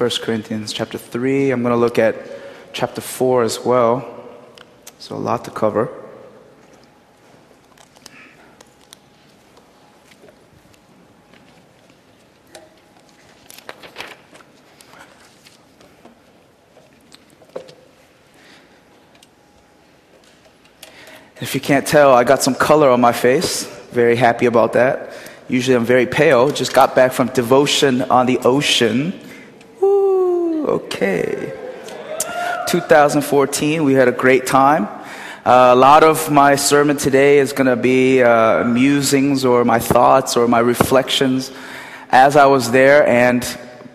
1 Corinthians chapter 3. I'm going to look at chapter 4 as well. So, a lot to cover. If you can't tell, I got some color on my face. Very happy about that. Usually I'm very pale. Just got back from devotion on the ocean. Okay. 2014, we had a great time. Uh, a lot of my sermon today is going to be uh, musings or my thoughts or my reflections as I was there and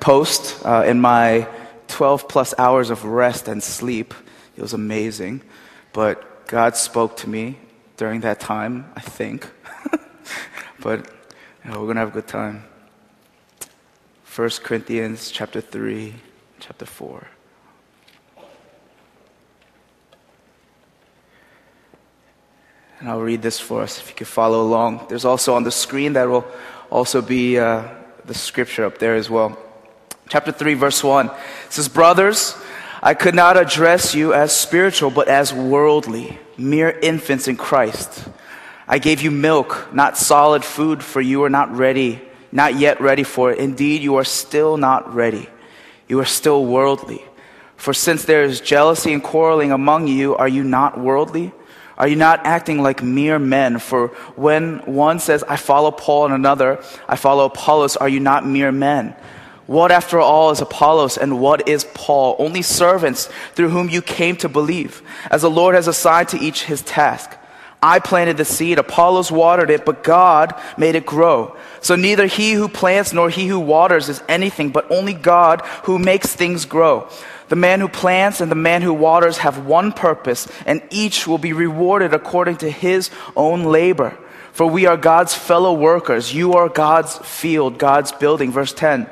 post uh, in my 12 plus hours of rest and sleep. It was amazing. But God spoke to me during that time, I think. but you know, we're going to have a good time. 1 Corinthians chapter 3, chapter 4. And I'll read this for us if you could follow along. There's also on the screen that will also be uh, the scripture up there as well. Chapter 3, verse 1 says, Brothers, I could not address you as spiritual, but as worldly, mere infants in Christ. I gave you milk, not solid food, for you are not ready, not yet ready for it. Indeed, you are still not ready. You are still worldly. For since there is jealousy and quarreling among you, are you not worldly? Are you not acting like mere men? For when one says, I follow Paul, and another, I follow Apollos, are you not mere men? What, after all, is Apollos and what is Paul? Only servants through whom you came to believe, as the Lord has assigned to each his task. I planted the seed, Apollos watered it, but God made it grow. So neither he who plants nor he who waters is anything, but only God who makes things grow. The man who plants and the man who waters have one purpose, and each will be rewarded according to his own labor. For we are God's fellow workers. You are God's field, God's building. Verse 10.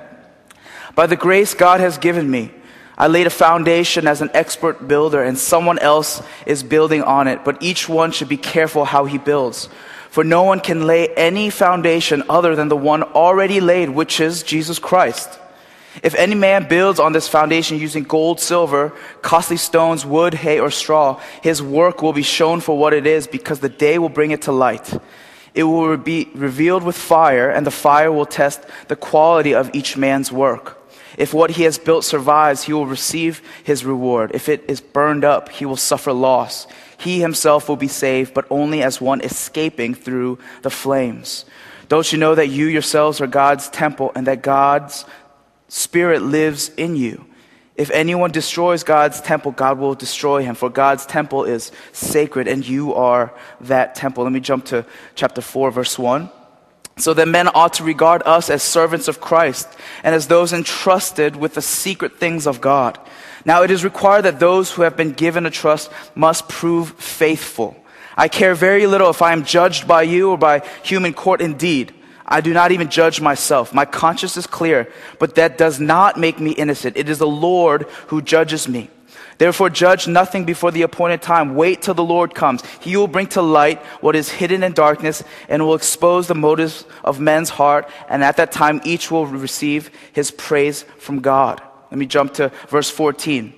By the grace God has given me, I laid a foundation as an expert builder, and someone else is building on it. But each one should be careful how he builds. For no one can lay any foundation other than the one already laid, which is Jesus Christ. If any man builds on this foundation using gold, silver, costly stones, wood, hay, or straw, his work will be shown for what it is, because the day will bring it to light. It will be revealed with fire, and the fire will test the quality of each man's work. If what he has built survives, he will receive his reward. If it is burned up, he will suffer loss. He himself will be saved, but only as one escaping through the flames. Don't you know that you yourselves are God's temple and that God's Spirit lives in you? If anyone destroys God's temple, God will destroy him, for God's temple is sacred and you are that temple. Let me jump to chapter 4, verse 1. So that men ought to regard us as servants of Christ and as those entrusted with the secret things of God. Now it is required that those who have been given a trust must prove faithful. I care very little if I am judged by you or by human court indeed. I do not even judge myself. My conscience is clear, but that does not make me innocent. It is the Lord who judges me. Therefore, judge nothing before the appointed time. Wait till the Lord comes. He will bring to light what is hidden in darkness and will expose the motives of men's heart. And at that time, each will receive his praise from God. Let me jump to verse 14.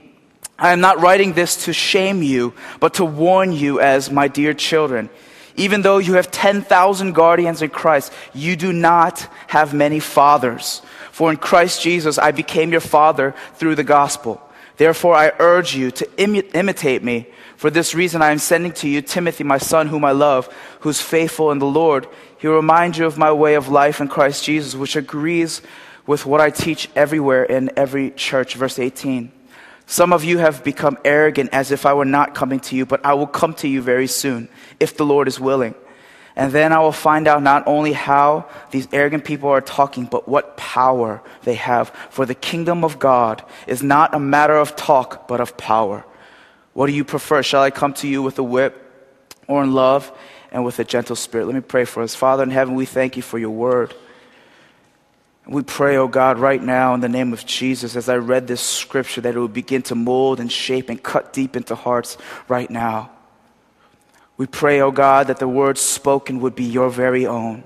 I am not writing this to shame you, but to warn you as my dear children. Even though you have 10,000 guardians in Christ, you do not have many fathers. For in Christ Jesus, I became your father through the gospel. Therefore, I urge you to Im- imitate me. For this reason, I am sending to you Timothy, my son, whom I love, who's faithful in the Lord. He will remind you of my way of life in Christ Jesus, which agrees with what I teach everywhere in every church. Verse 18. Some of you have become arrogant as if I were not coming to you, but I will come to you very soon, if the Lord is willing. And then I will find out not only how these arrogant people are talking, but what power they have. For the kingdom of God is not a matter of talk, but of power. What do you prefer? Shall I come to you with a whip or in love and with a gentle spirit? Let me pray for us. Father in heaven, we thank you for your word. We pray, oh God, right now in the name of Jesus, as I read this scripture, that it will begin to mold and shape and cut deep into hearts right now. We pray, O oh God, that the words spoken would be your very own.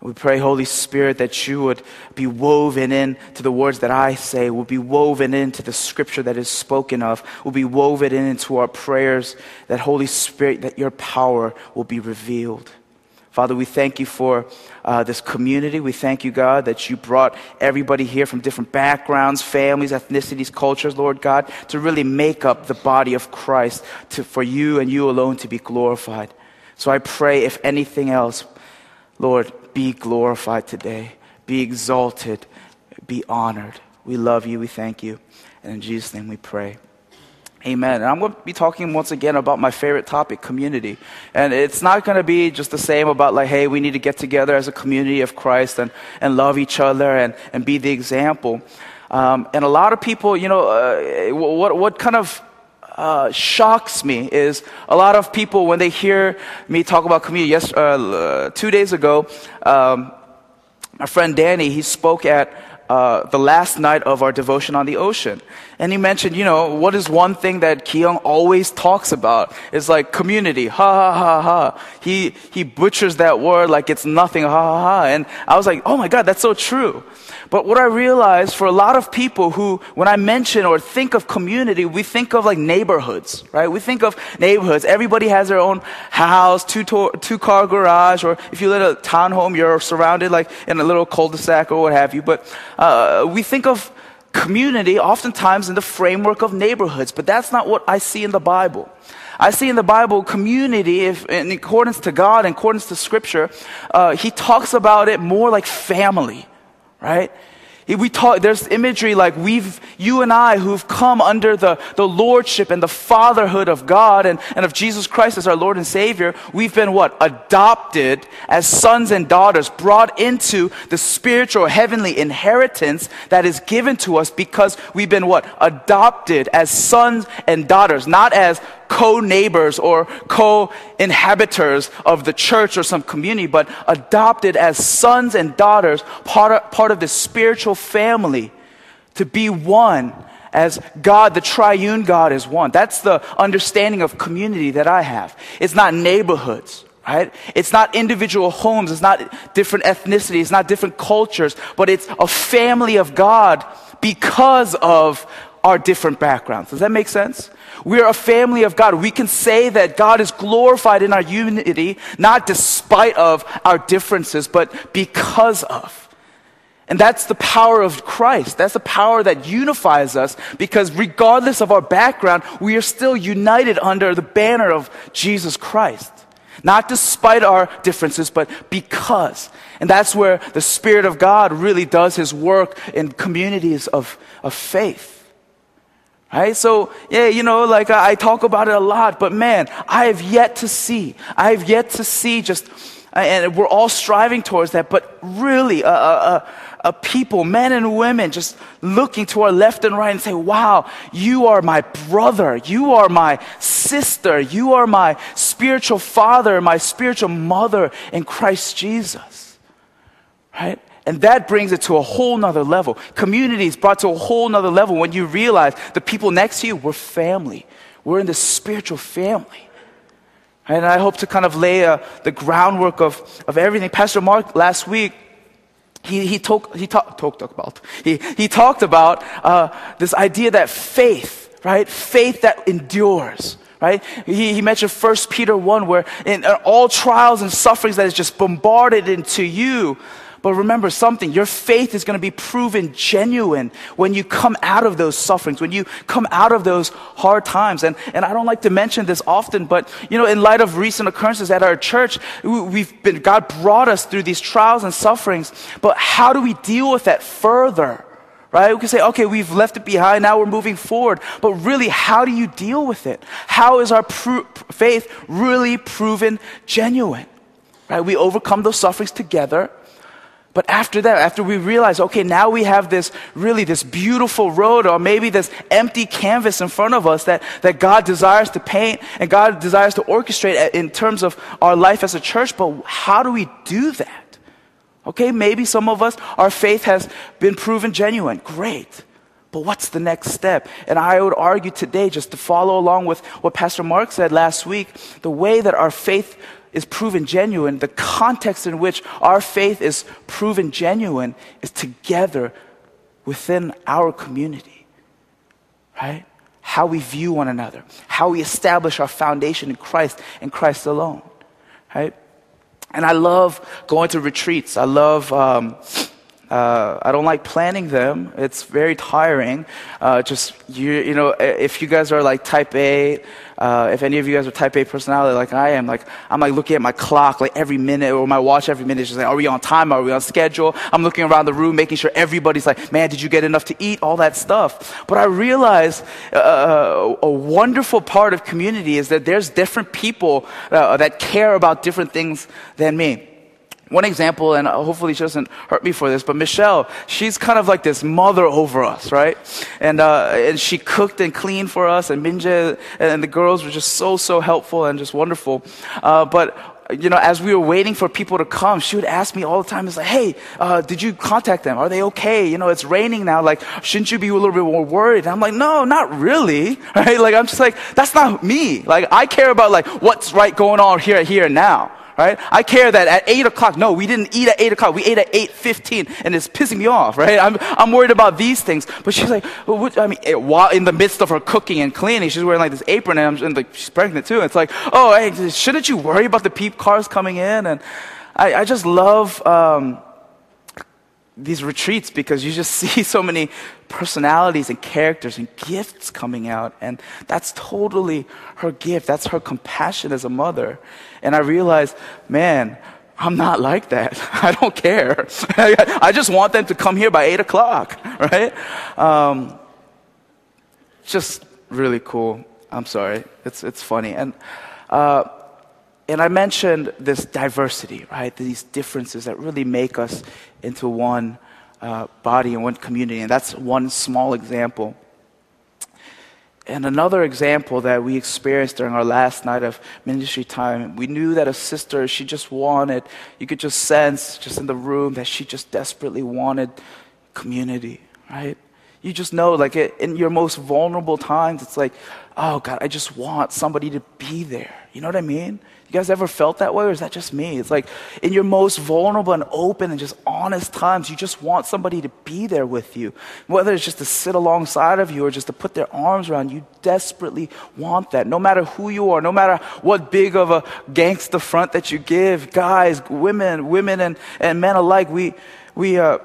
We pray, Holy Spirit, that you would be woven into the words that I say, will be woven into the scripture that is spoken of, will be woven into our prayers, that Holy Spirit, that your power will be revealed. Father, we thank you for uh, this community. We thank you, God, that you brought everybody here from different backgrounds, families, ethnicities, cultures, Lord God, to really make up the body of Christ to, for you and you alone to be glorified. So I pray, if anything else, Lord, be glorified today, be exalted, be honored. We love you, we thank you. And in Jesus' name we pray. Amen. And I'm going to be talking once again about my favorite topic, community. And it's not going to be just the same about like, hey, we need to get together as a community of Christ and, and love each other and, and be the example. Um, and a lot of people, you know, uh, what, what kind of uh, shocks me is a lot of people when they hear me talk about community. Yes, uh, two days ago, um, my friend Danny he spoke at uh, the last night of our devotion on the ocean. And he mentioned, you know, what is one thing that Kyung always talks about? It's like community. Ha ha ha ha. He, he butchers that word like it's nothing. Ha ha ha. And I was like, oh my God, that's so true. But what I realized for a lot of people who, when I mention or think of community, we think of like neighborhoods, right? We think of neighborhoods. Everybody has their own house, two, to- two car garage, or if you live in a townhome, you're surrounded like in a little cul-de-sac or what have you. But uh, we think of community oftentimes in the framework of neighborhoods, but that's not what I see in the Bible. I see in the Bible community, if, in accordance to God, in accordance to Scripture, uh, He talks about it more like family right? We talk, there's imagery like we've, you and I who've come under the, the lordship and the fatherhood of God and, and of Jesus Christ as our Lord and Savior, we've been what? Adopted as sons and daughters, brought into the spiritual heavenly inheritance that is given to us because we've been what? Adopted as sons and daughters, not as co-neighbors or co-inhabitors of the church or some community, but adopted as sons and daughters, part of, part of the spiritual family, to be one as God, the triune God, is one. That's the understanding of community that I have. It's not neighborhoods. Right? It's not individual homes, it's not different ethnicities, it's not different cultures, but it's a family of God because of our different backgrounds. Does that make sense? We are a family of God. We can say that God is glorified in our unity, not despite of our differences, but because of. And that's the power of Christ. That's the power that unifies us because regardless of our background, we are still united under the banner of Jesus Christ. Not despite our differences, but because. And that's where the Spirit of God really does His work in communities of, of faith. Right? So, yeah, you know, like I, talk about it a lot, but man, I have yet to see, I have yet to see just, uh, and we're all striving towards that, but really, a, a, a people, men and women, just looking to our left and right and say, wow, you are my brother, you are my sister, you are my spiritual father, my spiritual mother in Christ Jesus. Right? And that brings it to a whole nother level. Community is brought to a whole nother level when you realize the people next to you, we're family. We're in the spiritual family. And I hope to kind of lay uh, the groundwork of, of everything. Pastor Mark last week, he, he, talk, he talk, talked about, he, he talked about uh, this idea that faith, right? Faith that endures right? He, he mentioned 1 Peter 1, where in all trials and sufferings that is just bombarded into you, but remember something, your faith is going to be proven genuine when you come out of those sufferings, when you come out of those hard times. And, and I don't like to mention this often, but you know, in light of recent occurrences at our church, we've been, God brought us through these trials and sufferings. But how do we deal with that further? Right? We can say, okay, we've left it behind, now we're moving forward. But really, how do you deal with it? How is our faith really proven genuine? Right? We overcome those sufferings together. But after that, after we realize, okay, now we have this really this beautiful road or maybe this empty canvas in front of us that, that God desires to paint and God desires to orchestrate in terms of our life as a church. But how do we do that? Okay, maybe some of us, our faith has been proven genuine. Great. But what's the next step? And I would argue today, just to follow along with what Pastor Mark said last week, the way that our faith is proven genuine, the context in which our faith is proven genuine is together within our community, right? How we view one another, how we establish our foundation in Christ and Christ alone, right? And I love going to retreats. I love um, uh, I don't like planning them. It's very tiring. Uh, just you, you know, if you guys are like type A, uh, if any of you guys are type A personality like I am, like I'm like looking at my clock like every minute or my watch every minute, just like, are we on time? Are we on schedule? I'm looking around the room, making sure everybody's like, man, did you get enough to eat? All that stuff. But I realize uh, uh, a wonderful part of community is that there's different people uh, that care about different things than me. One example, and hopefully she doesn't hurt me for this, but Michelle, she's kind of like this mother over us, right? And, uh, and she cooked and cleaned for us, and Minje and the girls were just so, so helpful and just wonderful. Uh, but you know, as we were waiting for people to come, she would ask me all the time, it's like, hey, uh, did you contact them? Are they okay? You know, it's raining now. Like, shouldn't you be a little bit more worried? And I'm like, no, not really. Right? Like, I'm just like, that's not me. Like, I care about like what's right going on here, here, now right? I care that at 8 o'clock, no, we didn't eat at 8 o'clock. We ate at 8.15 and it's pissing me off, right? I'm, I'm worried about these things. But she's like, well, what, I mean, it, while in the midst of her cooking and cleaning, she's wearing like this apron and, I'm, and like, she's pregnant too. It's like, oh, hey, shouldn't you worry about the peep cars coming in? And I, I just love, um, these retreats because you just see so many personalities and characters and gifts coming out. And that's totally her gift. That's her compassion as a mother. And I realized, man, I'm not like that. I don't care. I just want them to come here by eight o'clock, right? Um, just really cool. I'm sorry. It's, it's funny. And, uh, and I mentioned this diversity, right? These differences that really make us into one uh, body and one community. And that's one small example. And another example that we experienced during our last night of ministry time, we knew that a sister, she just wanted, you could just sense just in the room that she just desperately wanted community, right? You just know, like in your most vulnerable times, it's like, oh God, I just want somebody to be there. You know what I mean? You guys ever felt that way, or is that just me? It's like in your most vulnerable and open and just honest times, you just want somebody to be there with you. Whether it's just to sit alongside of you or just to put their arms around you, desperately want that. No matter who you are, no matter what big of a gangster front that you give, guys, women, women and, and men alike, we, we uh,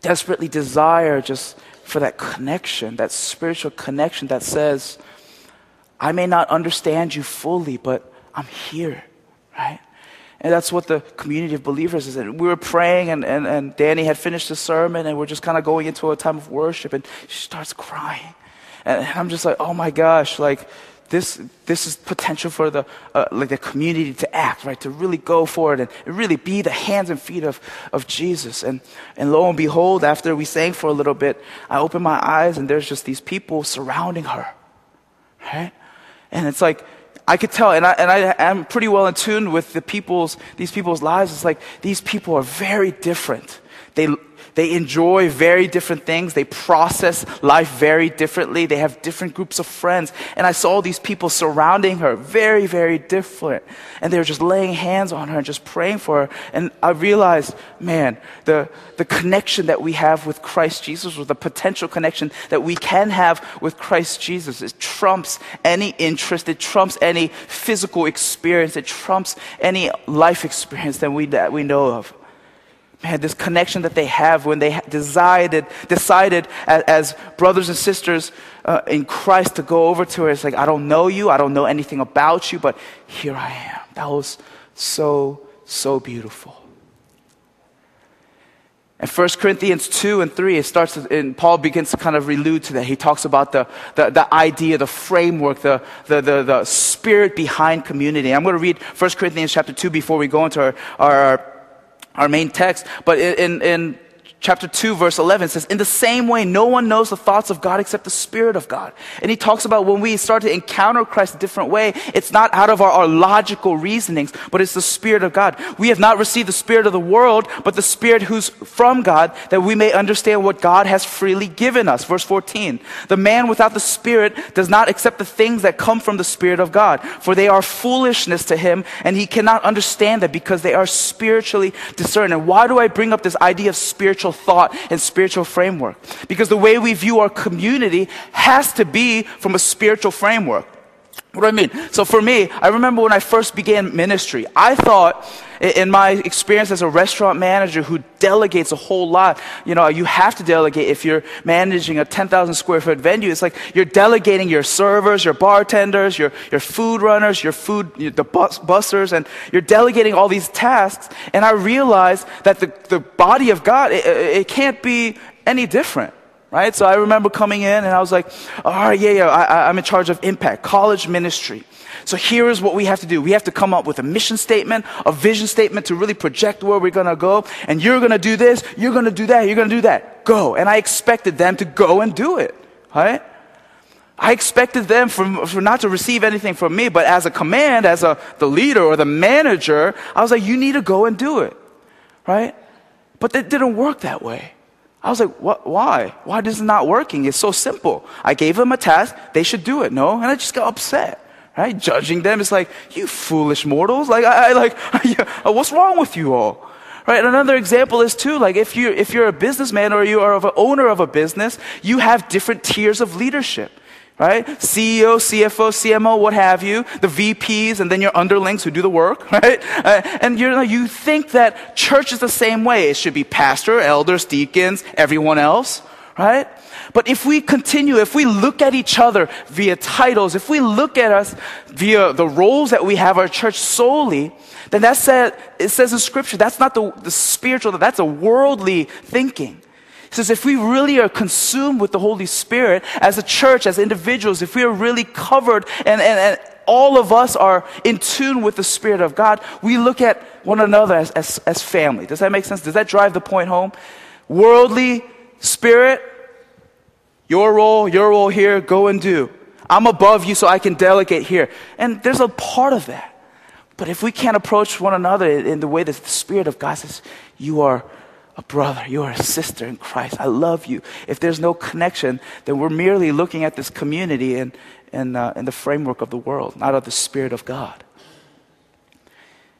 desperately desire just for that connection, that spiritual connection that says, I may not understand you fully, but I'm here, right? And that's what the community of believers is. And we were praying, and, and, and Danny had finished the sermon, and we're just kind of going into a time of worship, and she starts crying. And I'm just like, oh my gosh, like, this, this is potential for the, uh, like the community to act, right? To really go forward and really be the hands and feet of, of Jesus. And, and lo and behold, after we sang for a little bit, I open my eyes and there's just these people surrounding her, right? And it's like, I could tell, and I, and I am pretty well in tune with the people's, these people's lives. It's like these people are very different. They, they enjoy very different things. They process life very differently. They have different groups of friends. And I saw these people surrounding her, very, very different. And they were just laying hands on her and just praying for her. And I realized, man, the, the connection that we have with Christ Jesus, or the potential connection that we can have with Christ Jesus, it trumps any interest. It trumps any physical experience. It trumps any life experience that we, that we know of man, this connection that they have when they decided, decided as, as brothers and sisters uh, in Christ to go over to her. It's like, I don't know you, I don't know anything about you, but here I am. That was so, so beautiful. And 1 Corinthians 2 and 3, it starts, and Paul begins to kind of allude to that. He talks about the, the, the idea, the framework, the, the, the, the, spirit behind community. I'm going to read 1 Corinthians chapter 2 before we go into our, our, our main text. But in, in chapter 2 verse 11 says in the same way no one knows the thoughts of god except the spirit of god. And he talks about when we start to encounter christ a different way it's not out of our, our, logical reasonings but it's the spirit of god. We have not received the spirit of the world but the spirit who's from god that we may understand what god has freely given us. Verse 14 the man without the spirit does not accept the things that come from the spirit of god for they are foolishness to him and he cannot understand that because they are spiritually discerned. And why do i bring up this idea of spiritual spiritual thought and spiritual framework. Because the way we view our community has to be from a spiritual framework. What do I mean? So for me, I remember when I first began ministry, I thought in my experience as a restaurant manager who delegates a whole lot, you know, you have to delegate if you're managing a 10,000 square foot venue. It's like you're delegating your servers, your bartenders, your, your food runners, your food, the bus, bussers, and you're delegating all these tasks. And I realized that the, the body of God, it, it can't be any different right? So I remember coming in and I was like, all right, yeah, yeah, I, I'm in charge of impact, college ministry. So here is what we have to do. We have to come up with a mission statement, a vision statement to really project where we're going to go. And you're going to do this, you're going to do that, you're going to do that. Go. And I expected them to go and do it, right? I expected them for, for not to receive anything from me, but as a command, as a, the leader or the manager, I was like, you need to go and do it, right? But it didn't work that way. I was like, what, why? Why is it not working? It's so simple. I gave them a task, they should do it. No? And I just got upset. Right? Judging them. It's like, you foolish mortals. Like, I, I like, uh, what's wrong with you all? Right? Another example is too, like if you if you're a businessman or you are of an owner of a business, you have different tiers of leadership right? CEO, CFO, CMO, what have you, the VPs, and then your underlings who do the work, right? Uh, and you know, you think that church is the same way. It should be pastor, elders, deacons, everyone else, right? But if we continue, if we look at each other via titles, if we look at us via the roles that we have our church solely, then that said, it says in scripture, that's not the, the spiritual, that's a worldly thinking. He says, if we really are consumed with the Holy Spirit as a church, as individuals, if we are really covered and, and, and all of us are in tune with the Spirit of God, we look at one another as, as, as family. Does that make sense? Does that drive the point home? Worldly spirit, your role, your role here, go and do. I'm above you so I can delegate here. And there's a part of that. But if we can't approach one another in the way that the Spirit of God says, you are a brother, you are a sister in Christ. I love you. If there's no connection, then we're merely looking at this community in, in, uh, in the framework of the world, not of the Spirit of God.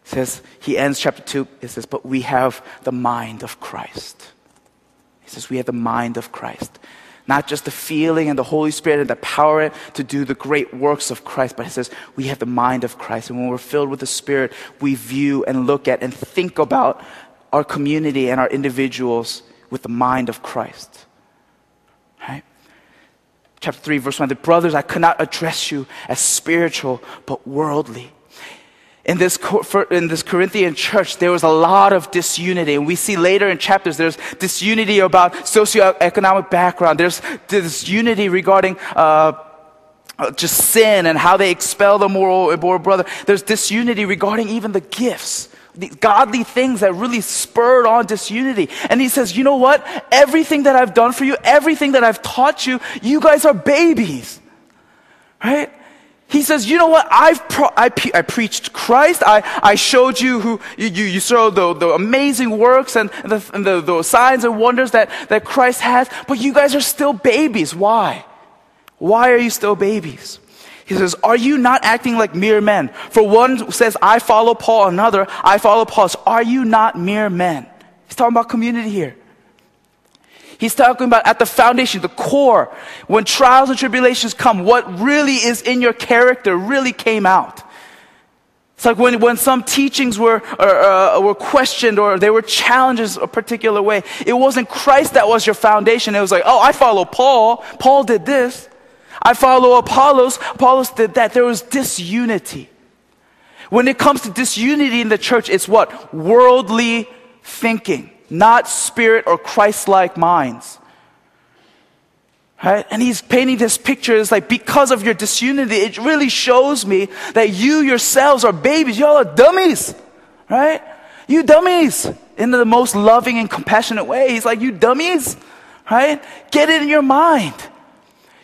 It says, he ends chapter 2, it says, but we have the mind of Christ. He says, we have the mind of Christ. Not just the feeling and the Holy Spirit and the power to do the great works of Christ, but he says, we have the mind of Christ. And when we're filled with the Spirit, we view and look at and think about our community and our individuals with the mind of Christ. Right? Chapter 3, verse 1 The brothers, I could not address you as spiritual, but worldly. In this, in this Corinthian church, there was a lot of disunity. And we see later in chapters, there's disunity about socioeconomic background. There's disunity regarding uh, just sin and how they expel the moral brother. There's disunity regarding even the gifts the godly things that really spurred on disunity. And he says, you know what? Everything that I've done for you, everything that I've taught you, you guys are babies. Right? He says, you know what? I've pro- I, pre- I, preached Christ. I, I showed you who, you, you, you saw the, the amazing works and, the, and the, the signs and wonders that, that Christ has, but you guys are still babies. Why? Why are you still babies? He says, Are you not acting like mere men? For one says, I follow Paul, another, I follow Paul. Are you not mere men? He's talking about community here. He's talking about at the foundation, the core. When trials and tribulations come, what really is in your character really came out. It's like when, when some teachings were, uh, were questioned or they were challenges a particular way. It wasn't Christ that was your foundation. It was like, oh, I follow Paul. Paul did this. I follow Apollos. Apollos did that. There was disunity. When it comes to disunity in the church, it's what? Worldly thinking, not spirit or Christ like minds. Right? And he's painting this picture. It's like, because of your disunity, it really shows me that you yourselves are babies. Y'all are dummies. Right? You dummies. in the most loving and compassionate way. He's like, you dummies, right? Get it in your mind.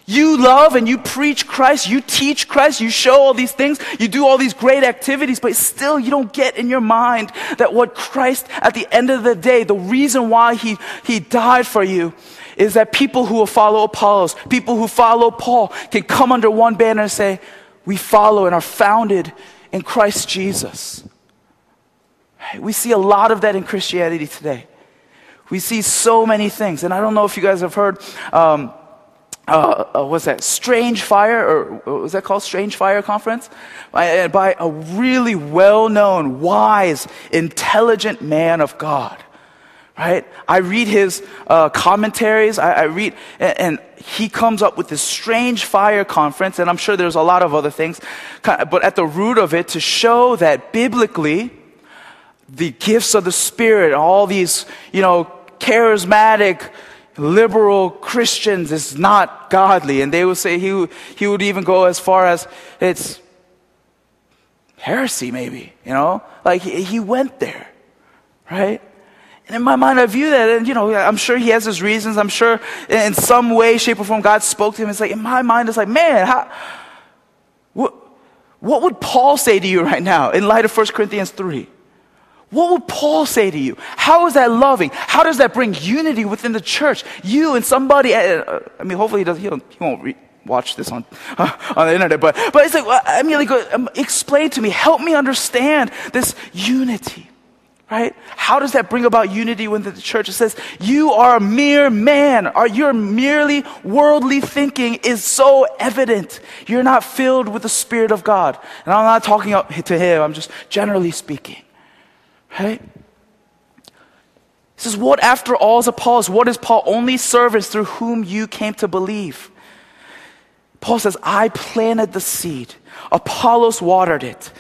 You love and you preach Christ, you teach Christ, you show all these things, you do all these great activities, but still you don't get in your mind that what Christ, at the end of the day, the reason why he, he died for you is that people who will follow Apollos, people who follow Paul, can come under one banner and say, We follow and are founded in Christ Jesus. We see a lot of that in Christianity today. We see so many things. And I don't know if you guys have heard. Um, uh, uh, what's that? Strange Fire, or was that called Strange Fire Conference? By, uh, by a really well known, wise, intelligent man of God. Right? I read his uh, commentaries, I, I read, and, and, he comes up with this strange fire conference, and I'm sure there's a lot of other things, but at the root of it, to show that biblically, the gifts of the Spirit, all these, you know, charismatic, liberal Christians is not godly. And they would say he, he would even go as far as it's heresy, maybe, you know? Like he, he went there, right? And in my mind, I view that, and you know, I'm sure he has his reasons. I'm sure in some way, shape, or form, God spoke to him. It's like, in my mind, it's like, man, how, what, what would Paul say to you right now in light of 1 Corinthians 3? What would Paul say to you? How is that loving? How does that bring unity within the church? You and somebody, uh, I mean, hopefully he, does, he, he won't re- watch this on, uh, on the internet, but, but it's like, I mean, like, um, explain to me, help me understand this unity, right? How does that bring about unity within the church? It says, you are a mere man, or your merely worldly thinking is so evident. You're not filled with the Spirit of God. And I'm not talking up to him, I'm just generally speaking. Right? He says, What after all is Apollos? What is Paul? Only servants through whom you came to believe. Paul says, I planted the seed, Apollos watered it,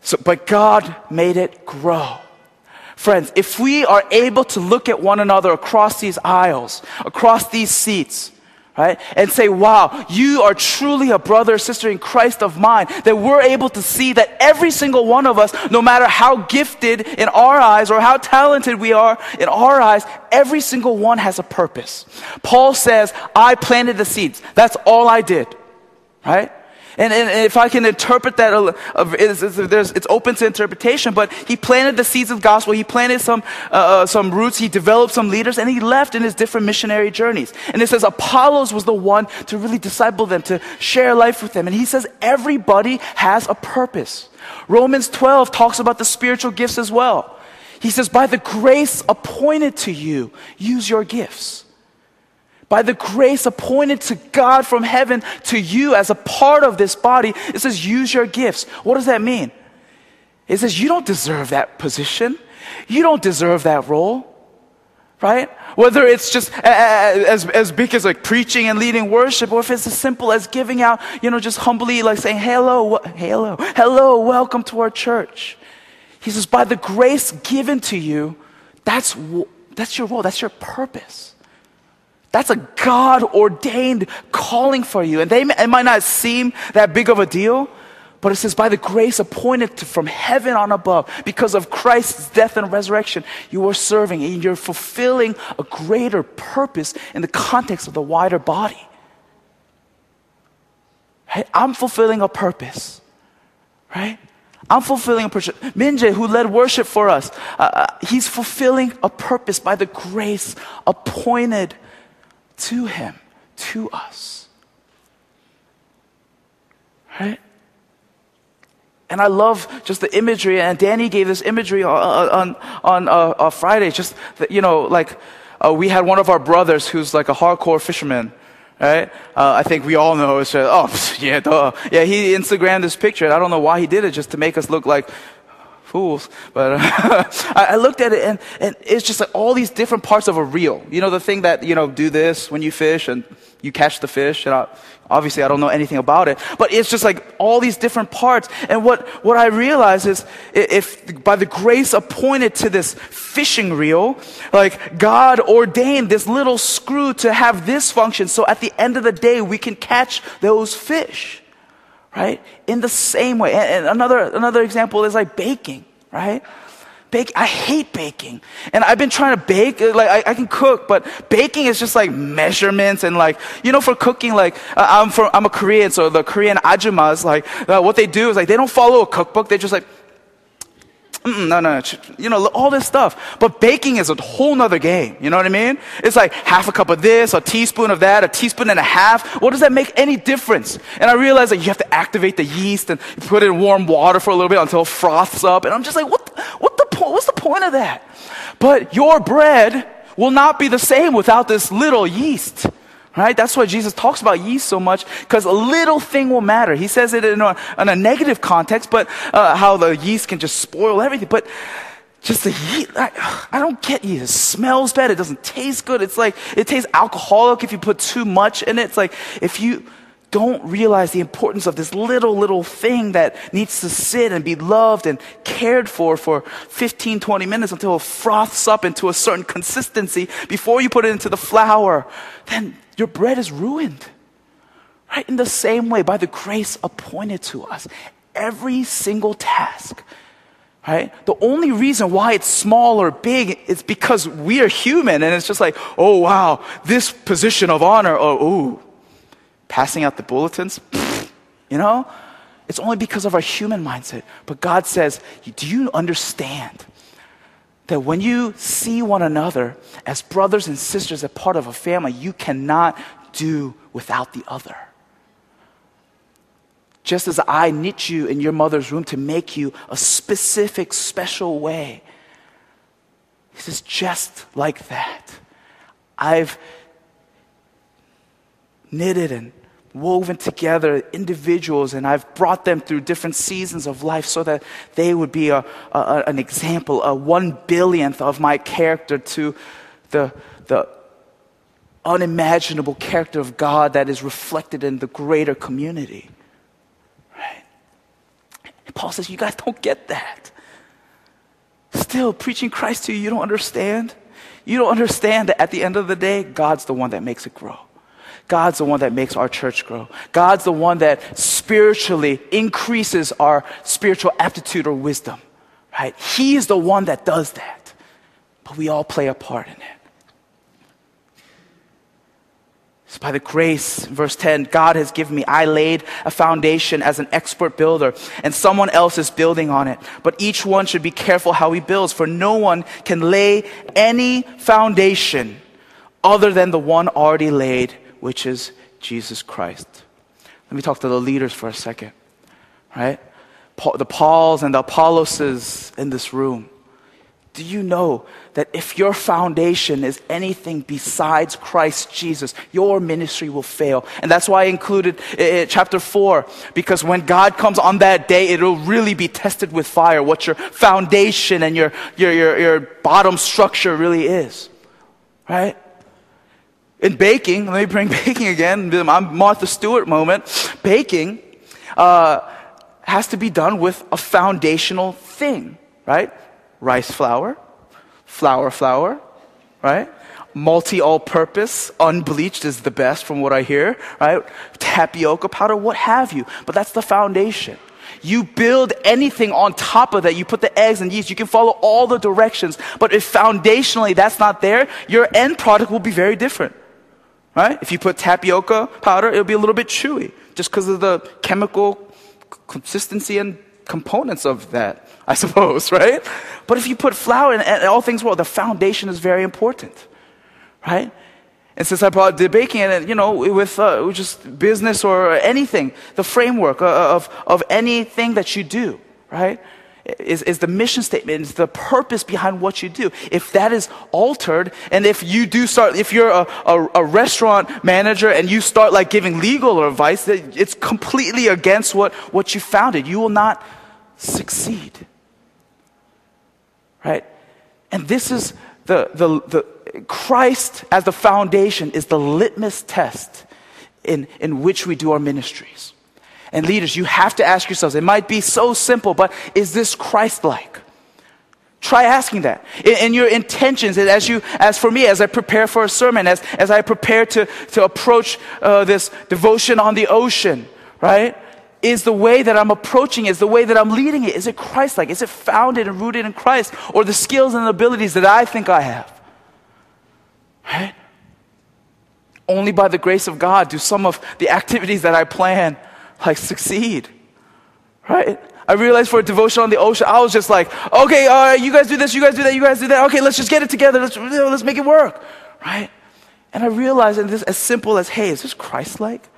so, but God made it grow. Friends, if we are able to look at one another across these aisles, across these seats, right? And say, wow, you are truly a brother sister in Christ of mine. That we're able to see that every single one of us, no matter how gifted in our eyes or how talented we are in our eyes, every single one has a purpose. Paul says, I planted the seeds. That's all I did, right? And, and, if I can interpret that, it's, it's, it's, open to interpretation, but he planted the seeds of gospel. He planted some, uh, uh, some roots. He developed some leaders and he left in his different missionary journeys. And it says Apollos was the one to really disciple them, to share life with them. And he says everybody has a purpose. Romans 12 talks about the spiritual gifts as well. He says, by the grace appointed to you, use your gifts by the grace appointed to God from heaven to you as a part of this body, it says, use your gifts. What does that mean? It says, you don't deserve that position. You don't deserve that role. Right? Whether it's just as, as big as like preaching and leading worship, or if it's as simple as giving out, you know, just humbly like saying, hello, hello, hello, welcome to our church. He says, by the grace given to you, that's, that's your role, that's your purpose. That's a God ordained calling for you. And they, it might not seem that big of a deal, but it says, by the grace appointed from heaven on above, because of Christ's death and resurrection, you are serving and you're fulfilling a greater purpose in the context of the wider body. Right? I'm fulfilling a purpose, right? I'm fulfilling a purpose. Minje, who led worship for us, uh, uh he's fulfilling a purpose by the grace appointed to Him, to us. Right? And I love just the imagery, and Danny gave this imagery on, on, on uh, uh, Friday. Just, that, you know, like uh, we had one of our brothers who's like a hardcore fisherman, right? Uh, I think we all know. It's just, oh, yeah, duh. Yeah, he Instagrammed this picture. And I don't know why he did it, just to make us look like fools. But uh, I, I, looked at it and, and it's just like all these different parts of a reel. You know, the thing that, you know, do this when you fish and you catch the fish. And I, obviously I don't know anything about it, but it's just like all these different parts. And what, what I realize is if by the grace appointed to this fishing reel, like God ordained this little screw to have this function. So at the end of the day, we can catch those fish right? In the same way. And another, another example is like baking, right? Bake, I hate baking. And I've been trying to bake, uh, like, I, I, can cook, but baking is just like measurements and like, you know, for cooking, like, uh, I'm from, I'm a Korean, so the Korean ajumas, like, uh, what they do is like, they don't follow a cookbook, they just like, no, no, no, you know, all this stuff. But baking is a whole nother game. You know what I mean? It's like half a cup of this, a teaspoon of that, a teaspoon and a half. What does that make any difference? And I realized that you have to activate the yeast and put it in warm water for a little bit until it froths up. And I'm just like, what, what the point? What's the point of that? But your bread will not be the same without this little yeast. Right? That's why Jesus talks about yeast so much, because a little thing will matter. He says it in a, in a negative context, but uh, how the yeast can just spoil everything. But just the yeast, I, I, don't get yeast. It smells bad. It doesn't taste good. It's like, it tastes alcoholic if you put too much in it. It's like, if you don't realize the importance of this little, little thing that needs to sit and be loved and cared for for 15, 20 minutes until it froths up into a certain consistency before you put it into the flour, then your bread is ruined. Right? In the same way, by the grace appointed to us, every single task, right? The only reason why it's small or big is because we are human and it's just like, oh wow, this position of honor, oh, ooh, passing out the bulletins, you know? It's only because of our human mindset. But God says, do you understand that when you see one another as brothers and sisters, a part of a family, you cannot do without the other. Just as I knit you in your mother's room to make you a specific, special way. He says, just like that. I've knitted and woven together individuals and I've brought them through different seasons of life so that they would be a, a, an example, a one billionth of my character to the, the unimaginable character of God that is reflected in the greater community. Right? And Paul says, You guys don't get that. Still, preaching Christ to you, you don't understand. You don't understand that at the end of the day, God's the one that makes it grow. God's the one that makes our church grow. God's the one that spiritually increases our spiritual aptitude or wisdom, right? He is the one that does that. But we all play a part in it. It's by the grace, verse 10, God has given me. I laid a foundation as an expert builder, and someone else is building on it. But each one should be careful how he builds, for no one can lay any foundation other than the one already laid, which is Jesus Christ. Let me talk to the leaders for a second, right? Paul, the Pauls and the Apolloses in this room. Do you know that if your foundation is anything besides Christ Jesus, your ministry will fail? And that's why I included eh, eh, chapter 4, because when God comes on that day, it'll really be tested with fire what your foundation and your, your, your, your bottom structure really is. Right? In baking, let me bring baking again, I'm Martha Stewart moment. Baking uh, has to be done with a foundational thing, right? Rice flour, flour flour, right? Multi all purpose, unbleached is the best from what I hear, right? Tapioca powder, what have you. But that's the foundation. You build anything on top of that. You put the eggs and yeast. You can follow all the directions. But if foundationally that's not there, your end product will be very different. Right? If you put tapioca powder, it'll be a little bit chewy just because of the chemical consistency and components of that, I suppose, right? But if you put flour and, all things well, the foundation is very important, right? And since I brought the baking and, you know, with uh, just business or anything, the framework of, of anything that you do, right? Is, is the mission statement, is the purpose behind what you do. If that is altered, and if you do start, if you're a, a, a restaurant manager and you start like giving legal advice, it's completely against what, what you founded. You will not succeed. Right? And this is the, the, the Christ as the foundation is the litmus test in, in which we do our ministries. And leaders, you have to ask yourselves, it might be so simple, but is this Christ like? Try asking that. In, in, your intentions, as you, as for me, as I prepare for a sermon, as, as I prepare to, to approach uh, this devotion on the ocean, right? is the way that I'm approaching it, is the way that I'm leading it? Is it Christ like? Is it founded and rooted in Christ? Or the skills and abilities that I think I have? Right? Only by the grace of God do some of the activities that I plan like succeed. Right? I realized for a devotion on the ocean, I was just like, okay, all right, you guys do this, you guys do that, you guys do that. Okay, let's just get it together. Let's, let's make it work. Right? And I realized, and this as simple as, hey, is this Christ like?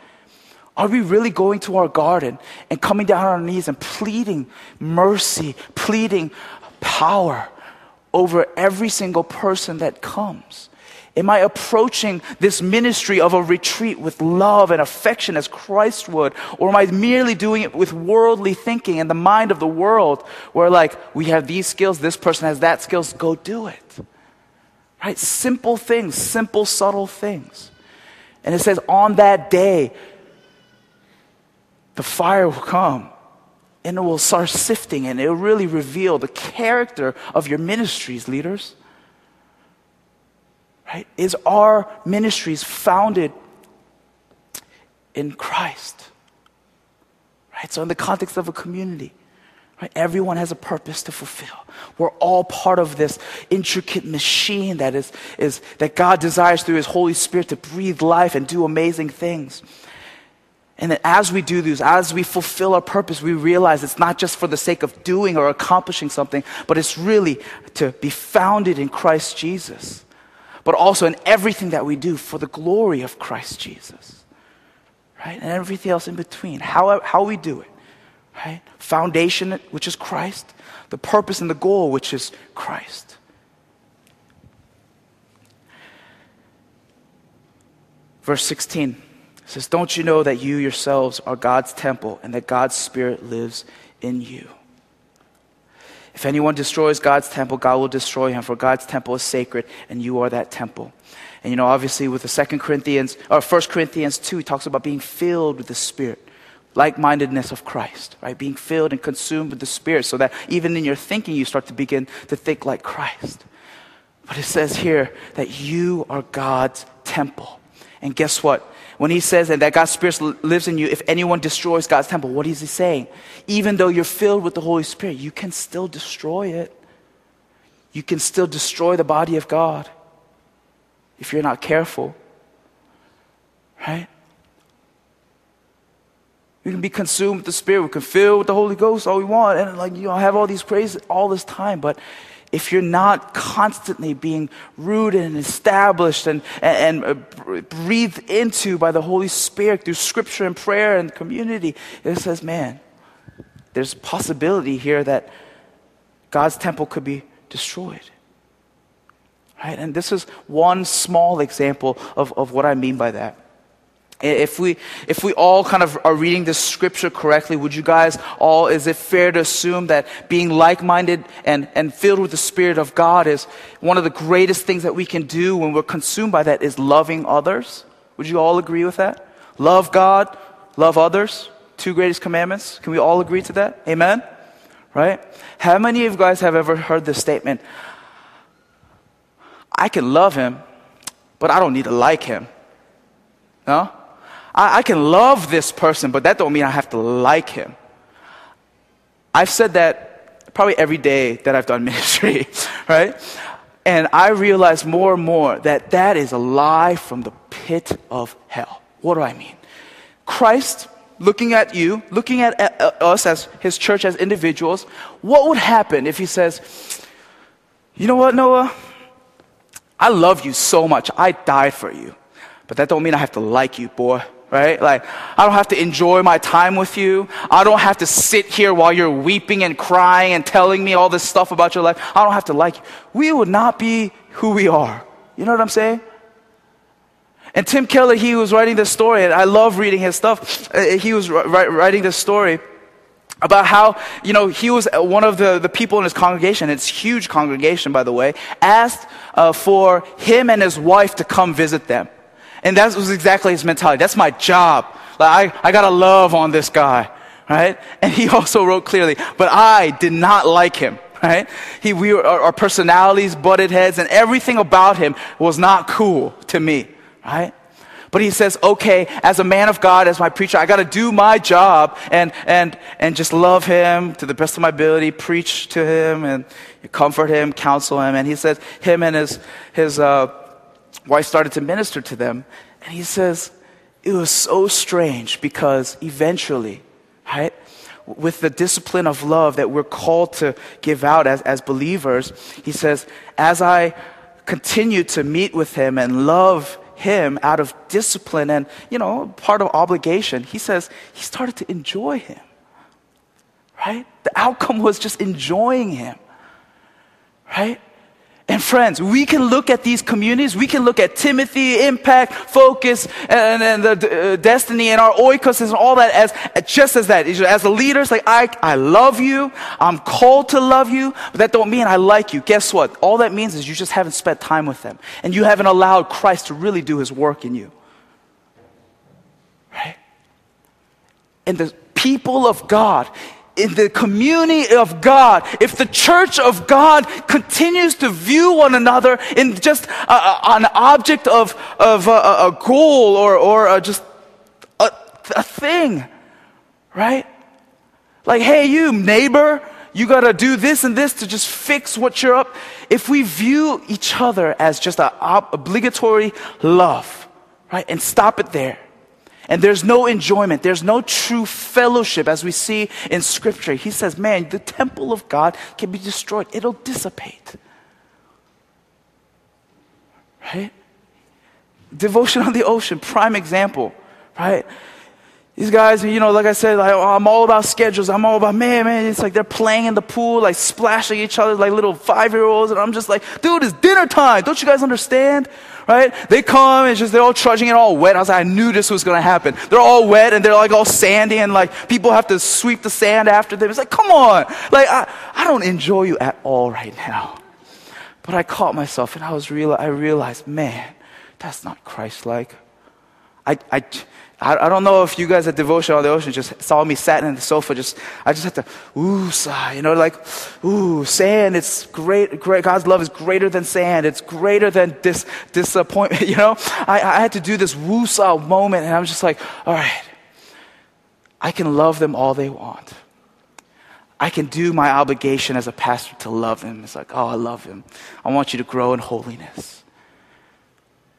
Are we really going to our garden and coming down on our knees and pleading mercy, pleading power over every single person that comes? Am I approaching this ministry of a retreat with love and affection as Christ would? Or am I merely doing it with worldly thinking and the mind of the world where, like, we have these skills, this person has that skills, go do it? Right? Simple things, simple, subtle things. And it says, on that day, the fire will come and it will start sifting and it will really reveal the character of your ministries, leaders. Right? Is our ministries founded in Christ? Right? So, in the context of a community, right, everyone has a purpose to fulfill. We're all part of this intricate machine that, is, is, that God desires through His Holy Spirit to breathe life and do amazing things. And that as we do this, as we fulfill our purpose, we realize it's not just for the sake of doing or accomplishing something, but it's really to be founded in Christ Jesus. But also in everything that we do for the glory of Christ Jesus. Right? And everything else in between. How, how we do it. Right? Foundation, which is Christ. The purpose and the goal, which is Christ. Verse 16 says, Don't you know that you yourselves are God's temple and that God's Spirit lives in you? If anyone destroys God's temple, God will destroy him, for God's temple is sacred, and you are that temple. And you know, obviously, with the Second Corinthians or First Corinthians two, he talks about being filled with the Spirit, like-mindedness of Christ, right? Being filled and consumed with the Spirit, so that even in your thinking, you start to begin to think like Christ. But it says here that you are God's temple. And guess what? When he says that, that God's Spirit lives in you, if anyone destroys God's temple, what is he saying? Even though you're filled with the Holy Spirit, you can still destroy it. You can still destroy the body of God if you're not careful. Right? We can be consumed with the Spirit. We can fill with the Holy Ghost all we want, and like you know, have all these praises all this time. But if you're not constantly being rooted and established and, and, and uh, breathed into by the Holy Spirit through scripture and prayer and community, it says, man, there's possibility here that God's temple could be destroyed. Right? And this is one small example of, of what I mean by that. If we, if we all kind of are reading this scripture correctly, would you guys all, is it fair to assume that being like minded and, and filled with the Spirit of God is one of the greatest things that we can do when we're consumed by that is loving others? Would you all agree with that? Love God, love others, two greatest commandments. Can we all agree to that? Amen? Right? How many of you guys have ever heard this statement? I can love him, but I don't need to like him. No? I, I can love this person, but that don't mean I have to like him. I've said that probably every day that I've done ministry, right? And I realize more and more that that is a lie from the pit of hell. What do I mean? Christ looking at you, looking at us as his church as individuals, what would happen if he says, You know what, Noah? I love you so much. I died for you. But that don't mean I have to like you, boy right? Like, I don't have to enjoy my time with you. I don't have to sit here while you're weeping and crying and telling me all this stuff about your life. I don't have to like you. We would not be who we are. You know what I'm saying? And Tim Keller, he was writing this story, and I love reading his stuff. Uh, he was writing this story about how, you know, he was one of the, the people in his congregation, it's huge congregation, by the way, asked uh, for him and his wife to come visit them. And that was exactly his mentality. That's my job. Like, I, I gotta love on this guy, right? And he also wrote clearly, but I did not like him, right? He, we our, our personalities butted heads and everything about him was not cool to me, right? But he says, okay, as a man of God, as my preacher, I got to do my job and, and, and just love him to the best of my ability, preach to him and comfort him, counsel him. And he says, him and his, his uh, wife started to minister to them. And he says, it was so strange because eventually, right, with the discipline of love that we're called to give out as, as believers, he says, as I continued to meet with him and love him out of discipline and, you know, part of obligation, he says he started to enjoy him. Right? The outcome was just enjoying him. Right? And friends, we can look at these communities, we can look at Timothy, Impact, Focus, and, and the uh, Destiny, and our oikos and all that as just as that. As a leader, it's like, I, I love you, I'm called to love you, but that don't mean I like you. Guess what? All that means is you just haven't spent time with them, and you haven't allowed Christ to really do his work in you. Right? And the people of God, in the community of God, if the church of God continues to view one another in just a, a, an object of, of a, a goal or, or just a, a thing, right? Like, hey, you neighbor, you got to do this and this to just fix what you're up. If we view each other as just an obligatory love, right, and stop it there and there's no enjoyment, there's no true fellowship as we see in Scripture. He says, Man, the temple of God can be destroyed, it'll dissipate. Right? Devotion on the ocean, prime example, right? These guys, you know, like I said, like, oh, I'm all about schedules. I'm all about, man, man, it's like they're playing in the pool, like splashing each other like little five year olds. And I'm just like, dude, it's dinner time. Don't you guys understand? right? They come and just, they're all trudging and all wet. I was like, I knew this was going to happen. They're all wet and they're like all sandy and like people have to sweep the sand after them. It's like, come on. Like, I, I don't enjoy you at all right now. But I caught myself and I was real, I realized, man, that's not Christ-like. I, I, I, I don't know if you guys at Devotion on the Ocean just saw me sat in the sofa. Just I just had to ooh sigh, you know, like ooh sand. It's great, great. God's love is greater than sand. It's greater than dis, disappointment. You know, I, I had to do this woo saw moment, and I'm just like, all right, I can love them all they want. I can do my obligation as a pastor to love them. It's like, oh, I love him. I want you to grow in holiness.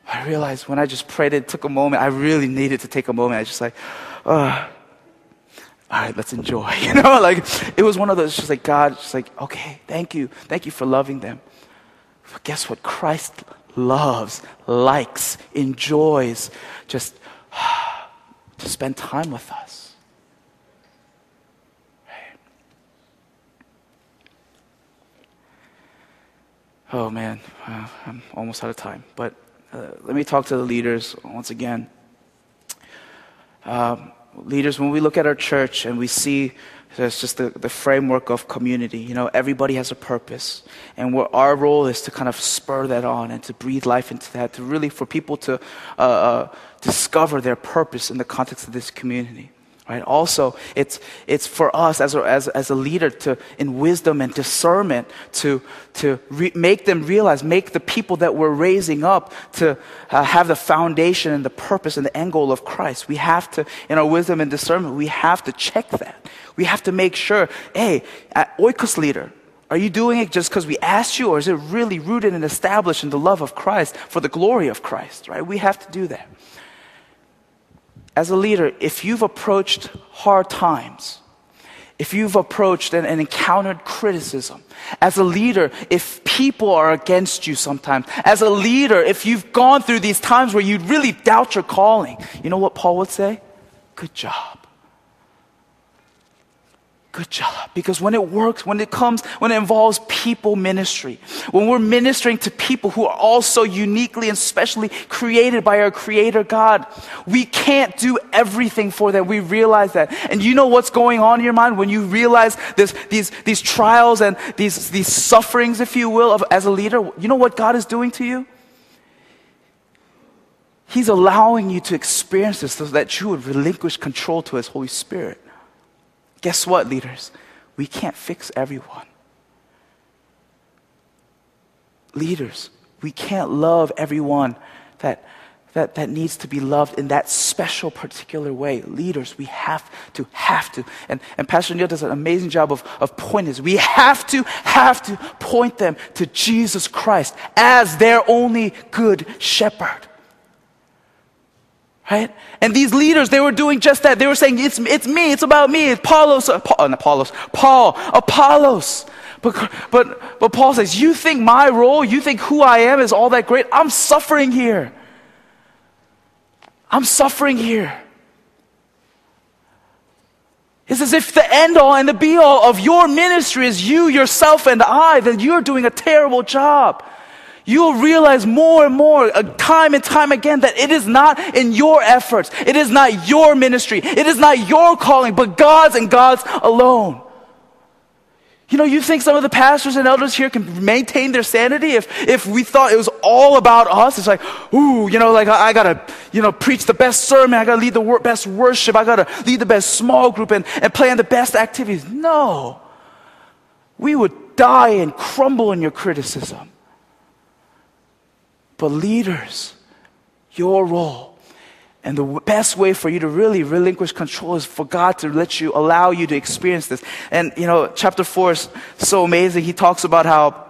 I realized when I just prayed, it took a moment. I really needed to take a moment. I just like, oh, all right, let's enjoy. You know, like it was one of those just like God, just like, okay, thank you. Thank you for loving them. But guess what? Christ loves, likes, enjoys just to spend time with us. Oh man, I'm almost out of time. But uh, let me talk to the leaders once again. Um, leaders, when we look at our church and we see there's just the, the framework of community, you know, everybody has a purpose. And what our role is to kind of spur that on and to breathe life into that, to really for people to uh, uh, discover their purpose in the context of this community. Right? Also, it's, it's for us as a, as, as a leader to, in wisdom and discernment, to, to re- make them realize, make the people that we're raising up to uh, have the foundation and the purpose and the end goal of Christ. We have to, in our wisdom and discernment, we have to check that. We have to make sure, hey, oikos leader, are you doing it just because we asked you, or is it really rooted and established in the love of Christ for the glory of Christ? Right? We have to do that as a leader, if you've approached hard times, if you've approached and, and, encountered criticism, as a leader, if people are against you sometimes, as a leader, if you've gone through these times where you really doubt your calling, you know what Paul would say? Good job. Good job. Because when it works, when it comes, when it involves people ministry, when we're ministering to people who are also uniquely and specially created by our Creator God, we can't do everything for them. We realize that. And you know what's going on in your mind when you realize this, these, these trials and these, these sufferings, if you will, of, as a leader? You know what God is doing to you? He's allowing you to experience this so that you would relinquish control to His Holy Spirit. Guess what, leaders? We can't fix everyone. Leaders, we can't love everyone that, that, that needs to be loved in that special, particular way. Leaders, we have to, have to. And, and Pastor Neil does an amazing job of, of pointing this. We have to, have to point them to Jesus Christ as their only good shepherd. Right? And these leaders, they were doing just that. They were saying, it's, it's me, it's about me. It's Apollos, uh, Paul, uh, Apollos, Paul, Apollos. But, but, but Paul says, You think my role, you think who I am is all that great? I'm suffering here. I'm suffering here. It's as if the end all and the be all of your ministry is you, yourself, and I, then you're doing a terrible job. You'll realize more and more, uh, time and time again, that it is not in your efforts. It is not your ministry. It is not your calling, but God's and God's alone. You know, you think some of the pastors and elders here can maintain their sanity if, if we thought it was all about us? It's like, ooh, you know, like I, I gotta, you know, preach the best sermon. I gotta lead the wor- best worship. I gotta lead the best small group and, and plan the best activities. No. We would die and crumble in your criticism. But leaders, your role and the best way for you to really relinquish control is for God to let you, allow you to experience this. And, you know, chapter four is so amazing. He talks about how,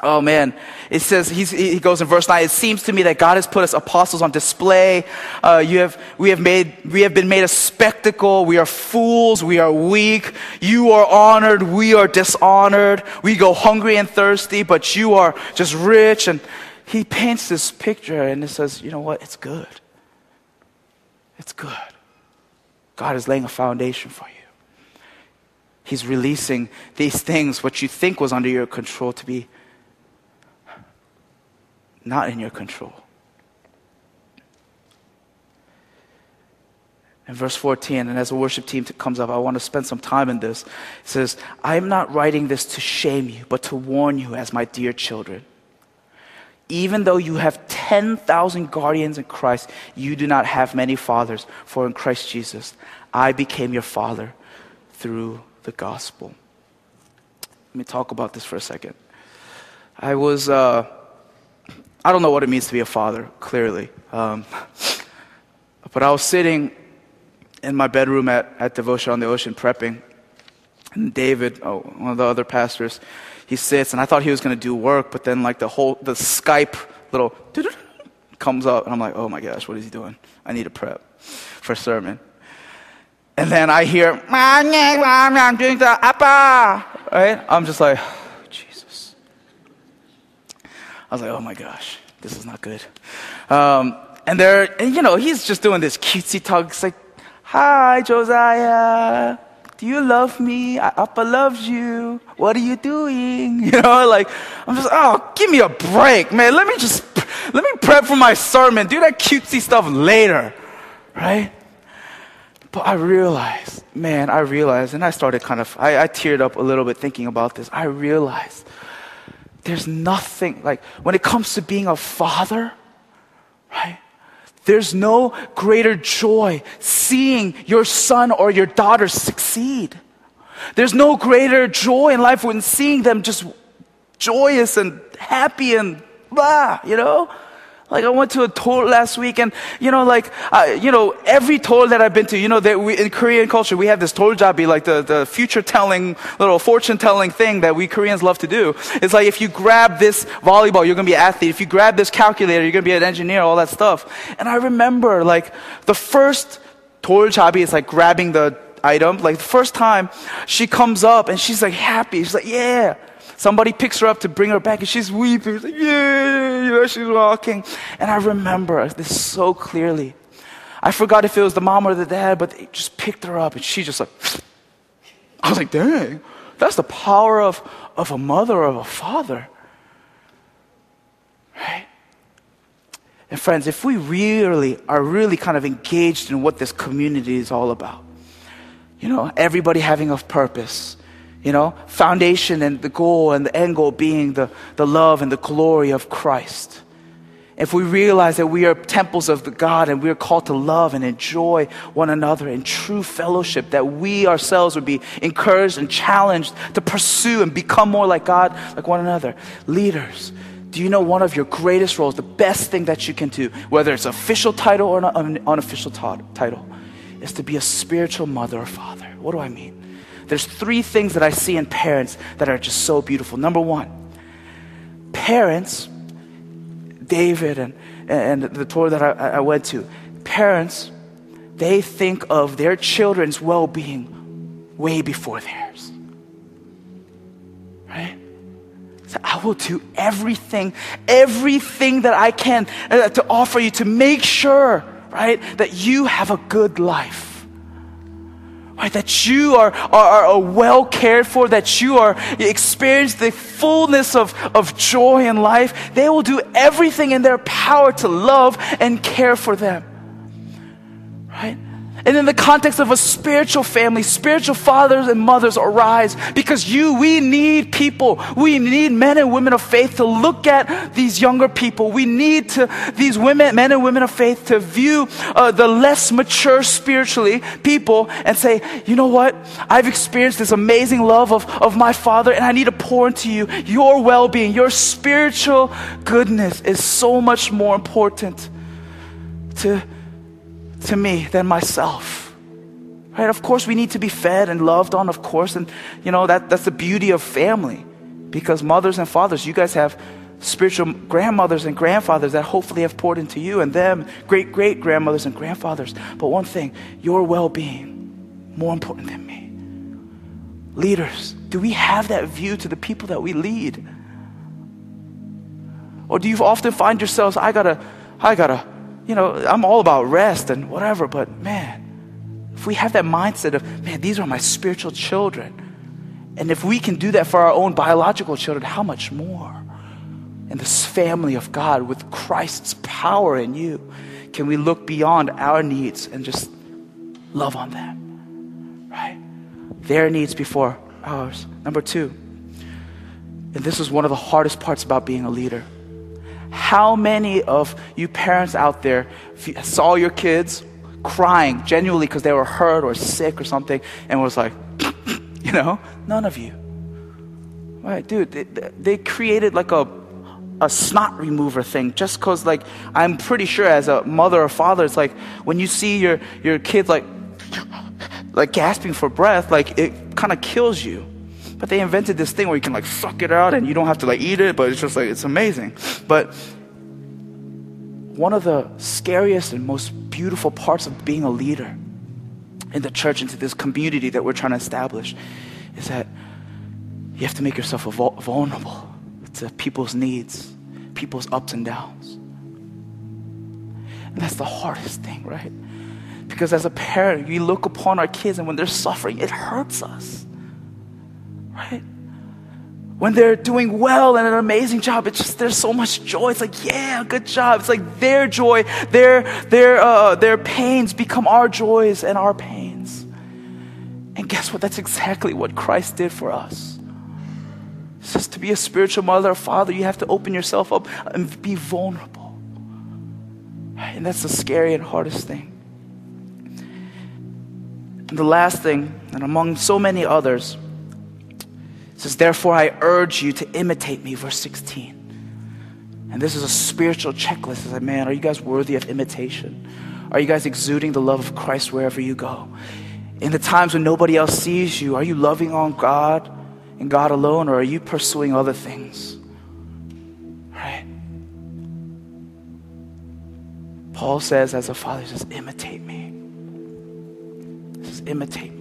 oh man, it says, he goes in verse nine, it seems to me that God has put us apostles on display. Uh, you have, we have made, we have been made a spectacle. We are fools. We are weak. You are honored. We are dishonored. We go hungry and thirsty, but you are just rich. And he paints this picture and it says, you know what? It's good. It's good. God is laying a foundation for you. He's releasing these things, what you think was under your control, to be not in your control. In verse 14, and as the worship team comes up, I want to spend some time in this. It says, I am not writing this to shame you, but to warn you as my dear children even though you have 10,000 guardians in Christ, you do not have many fathers. For in Christ Jesus, I became your father through the gospel. Let me talk about this for a second. I was, uh, I don't know what it means to be a father, clearly. Um, but I was sitting in my bedroom at, at Devotion on the Ocean prepping. And David, oh, one of the other pastors, he sits, and I thought he was going to do work, but then like the whole the Skype little comes up, and I'm like, oh my gosh, what is he doing? I need to prep for sermon. And then I hear, I'm doing the appa, right? I'm just like, oh, Jesus. I was like, oh my gosh, this is not good. Um, and there, and you know, he's just doing this cutesy talk. It's like, hi, Josiah do you love me? I, Appa loves you. What are you doing? You know, like, I'm just, oh, give me a break, man. Let me just, let me prep for my sermon. Do that cutesy stuff later, right? But I realized, man, I realized, and I started kind of, I, I teared up a little bit thinking about this. I realized there's nothing, like, when it comes to being a father? There's no greater joy seeing your son or your daughter succeed. There's no greater joy in life when seeing them just joyous and happy and blah, you know? Like I went to a toll last week, and you know, like uh, you know, every toll that I've been to, you know, that we, in Korean culture we have this toljabi, like the, the future telling little fortune telling thing that we Koreans love to do. It's like if you grab this volleyball, you're gonna be an athlete. If you grab this calculator, you're gonna be an engineer. All that stuff. And I remember like the first toljabi is like grabbing the item. Like the first time she comes up and she's like happy. She's like, yeah. Somebody picks her up to bring her back and she's weeping. She's like, yeah, she's walking. And I remember this so clearly. I forgot if it was the mom or the dad, but they just picked her up and she just like, I was like, dang, that's the power of, of a mother or of a father. Right? And friends, if we really are really kind of engaged in what this community is all about, you know, everybody having a purpose, you know, foundation and the goal and the end goal being the, the love and the glory of Christ. If we realize that we are temples of the God and we are called to love and enjoy one another in true fellowship, that we ourselves would be encouraged and challenged to pursue and become more like God, like one another. Leaders, Do you know one of your greatest roles, the best thing that you can do, whether it's official title or an unofficial title, is to be a spiritual mother or father? What do I mean? There's three things that I see in parents that are just so beautiful. Number one, parents, David and, and the tour that I, I went to, parents, they think of their children's well being way before theirs. Right? So I will do everything, everything that I can uh, to offer you to make sure, right, that you have a good life. Right, that you are, are, are well cared for, that you are experience the fullness of, of joy in life. They will do everything in their power to love and care for them. Right? And in the context of a spiritual family, spiritual fathers and mothers arise because you, we need people. We need men and women of faith to look at these younger people. We need to, these women, men and women of faith to view uh, the less mature spiritually people and say, you know what? I've experienced this amazing love of, of my father and I need to pour into you. Your well-being, your spiritual goodness is so much more important to to me than myself. Right? Of course, we need to be fed and loved on, of course. And, you know, that, that's the beauty of family. Because mothers and fathers, you guys have spiritual grandmothers and grandfathers that hopefully have poured into you and them, great great grandmothers and grandfathers. But one thing, your well being, more important than me. Leaders, do we have that view to the people that we lead? Or do you often find yourselves, I gotta, I gotta you know, I'm all about rest and whatever, but man, if we have that mindset of, man, these are my spiritual children, and if we can do that for our own biological children, how much more? In this family of God with Christ's power in you, can we look beyond our needs and just love on them? Right? Their needs before ours. Number two, and this is one of the hardest parts about being a leader how many of you parents out there saw your kids crying genuinely because they were hurt or sick or something and was like, you know? None of you. Right, dude, they, they created like a, a snot remover thing just because, like, I'm pretty sure as a mother or father, it's like when you see your, your kids like, like gasping for breath, like it kind of kills you. But they invented this thing where you can like suck it out and you don't have to like eat it, but it's just like, it's amazing. But one of the scariest and most beautiful parts of being a leader in the church, into this community that we're trying to establish, is that you have to make yourself vulnerable to people's needs, people's ups and downs. And that's the hardest thing, right? Because as a parent, we look upon our kids and when they're suffering, it hurts us right? When they're doing well and an amazing job, it's just there's so much joy. It's like, yeah, good job. It's like their joy, their their uh, their pains become our joys and our pains. And guess what? That's exactly what Christ did for us. It's just to be a spiritual mother or father, you have to open yourself up and be vulnerable. And that's the scary and hardest thing. And the last thing, and among so many others, says, Therefore, I urge you to imitate me, verse 16. And this is a spiritual checklist. It's like, man, are you guys worthy of imitation? Are you guys exuding the love of Christ wherever you go? In the times when nobody else sees you, are you loving on God and God alone, or are you pursuing other things? Right? Paul says, as a father, he says, imitate me. He says, imitate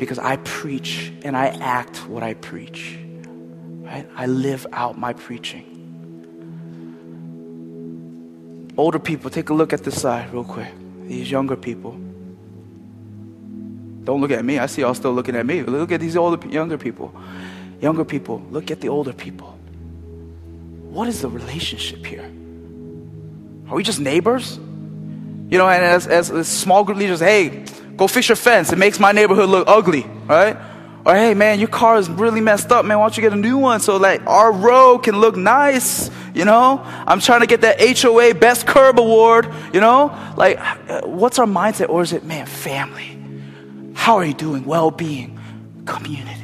because I preach and I act what I preach. Right? I live out my preaching. Older people, take a look at this side real quick. These younger people. Don't look at me. I see y'all still looking at me. Look at these older, younger people. Younger people, look at the older people. What is the relationship here? Are we just neighbors? You know, and as, as, as small group leaders, hey, Go fix your fence. It makes my neighborhood look ugly, right? Or hey man, your car is really messed up, man. Why don't you get a new one so like our road can look nice? You know, I'm trying to get that HOA Best Curb Award. You know, like what's our mindset, or is it man, family? How are you doing? Well-being, community.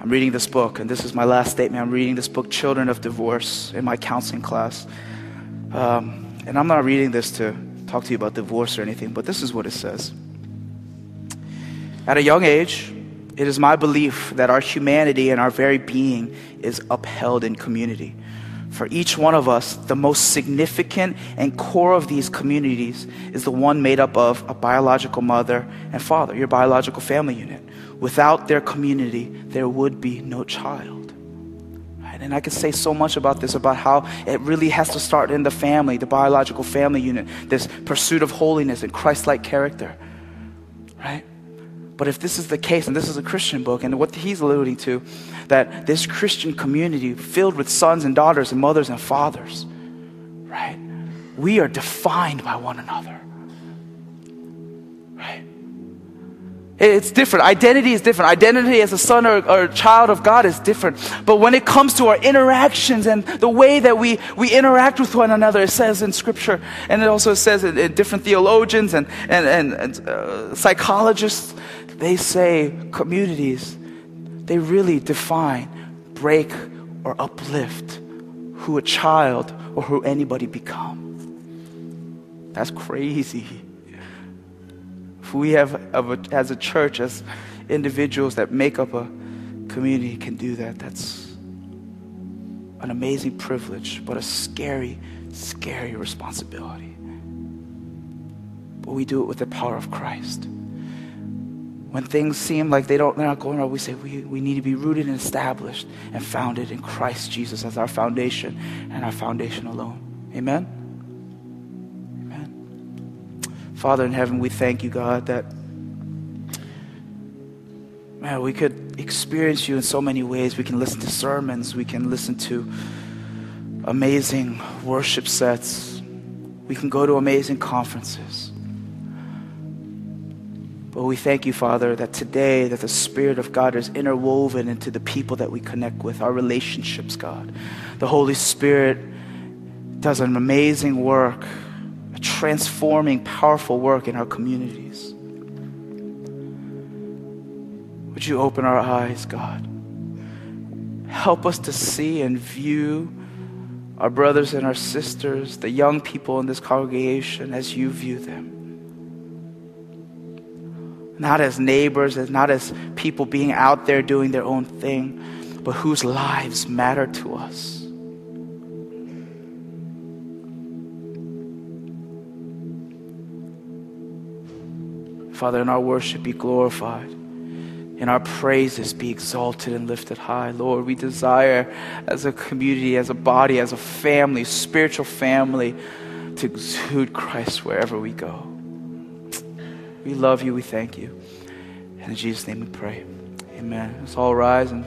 I'm reading this book, and this is my last statement. I'm reading this book, Children of Divorce, in my counseling class. Um, and I'm not reading this to talk to you about divorce or anything, but this is what it says. At a young age, it is my belief that our humanity and our very being is upheld in community. For each one of us, the most significant and core of these communities is the one made up of a biological mother and father, your biological family unit. Without their community, there would be no child. And I could say so much about this, about how it really has to start in the family, the biological family unit, this pursuit of holiness and Christ like character. Right? But if this is the case, and this is a Christian book, and what he's alluding to, that this Christian community filled with sons and daughters and mothers and fathers, right? We are defined by one another. Right? It's different. Identity is different. Identity as a son or, or, a child of God is different. But when it comes to our interactions and the way that we, we interact with one another, it says in Scripture, and it also says in, in different theologians and, and, and, and uh, psychologists, they say communities, they really define, break, or uplift who a child or who anybody become. That's crazy. If we have, as a church, as individuals that make up a community can do that, that's an amazing privilege, but a scary, scary responsibility. But we do it with the power of Christ. When things seem like they don't, they're not going right, we say we, we need to be rooted and established and founded in Christ Jesus as our foundation and our foundation alone. Amen? Amen. Father in heaven, we thank you, God, that man, we could experience you in so many ways. We can listen to sermons, we can listen to amazing worship sets, we can go to amazing conferences. We thank you, Father, that today that the Spirit of God is interwoven into the people that we connect with, our relationships, God. The Holy Spirit does an amazing work, a transforming, powerful work in our communities. Would you open our eyes, God? Help us to see and view our brothers and our sisters, the young people in this congregation, as you view them not as neighbors, as not as people being out there doing their own thing, but whose lives matter to us. Father, in our worship be glorified. In our praises be exalted and lifted high. Lord, we desire as a community, as a body, as a family, spiritual family, to exude Christ wherever we go. We love you. We thank you. And in Jesus' name we pray. Amen. Let's all rise and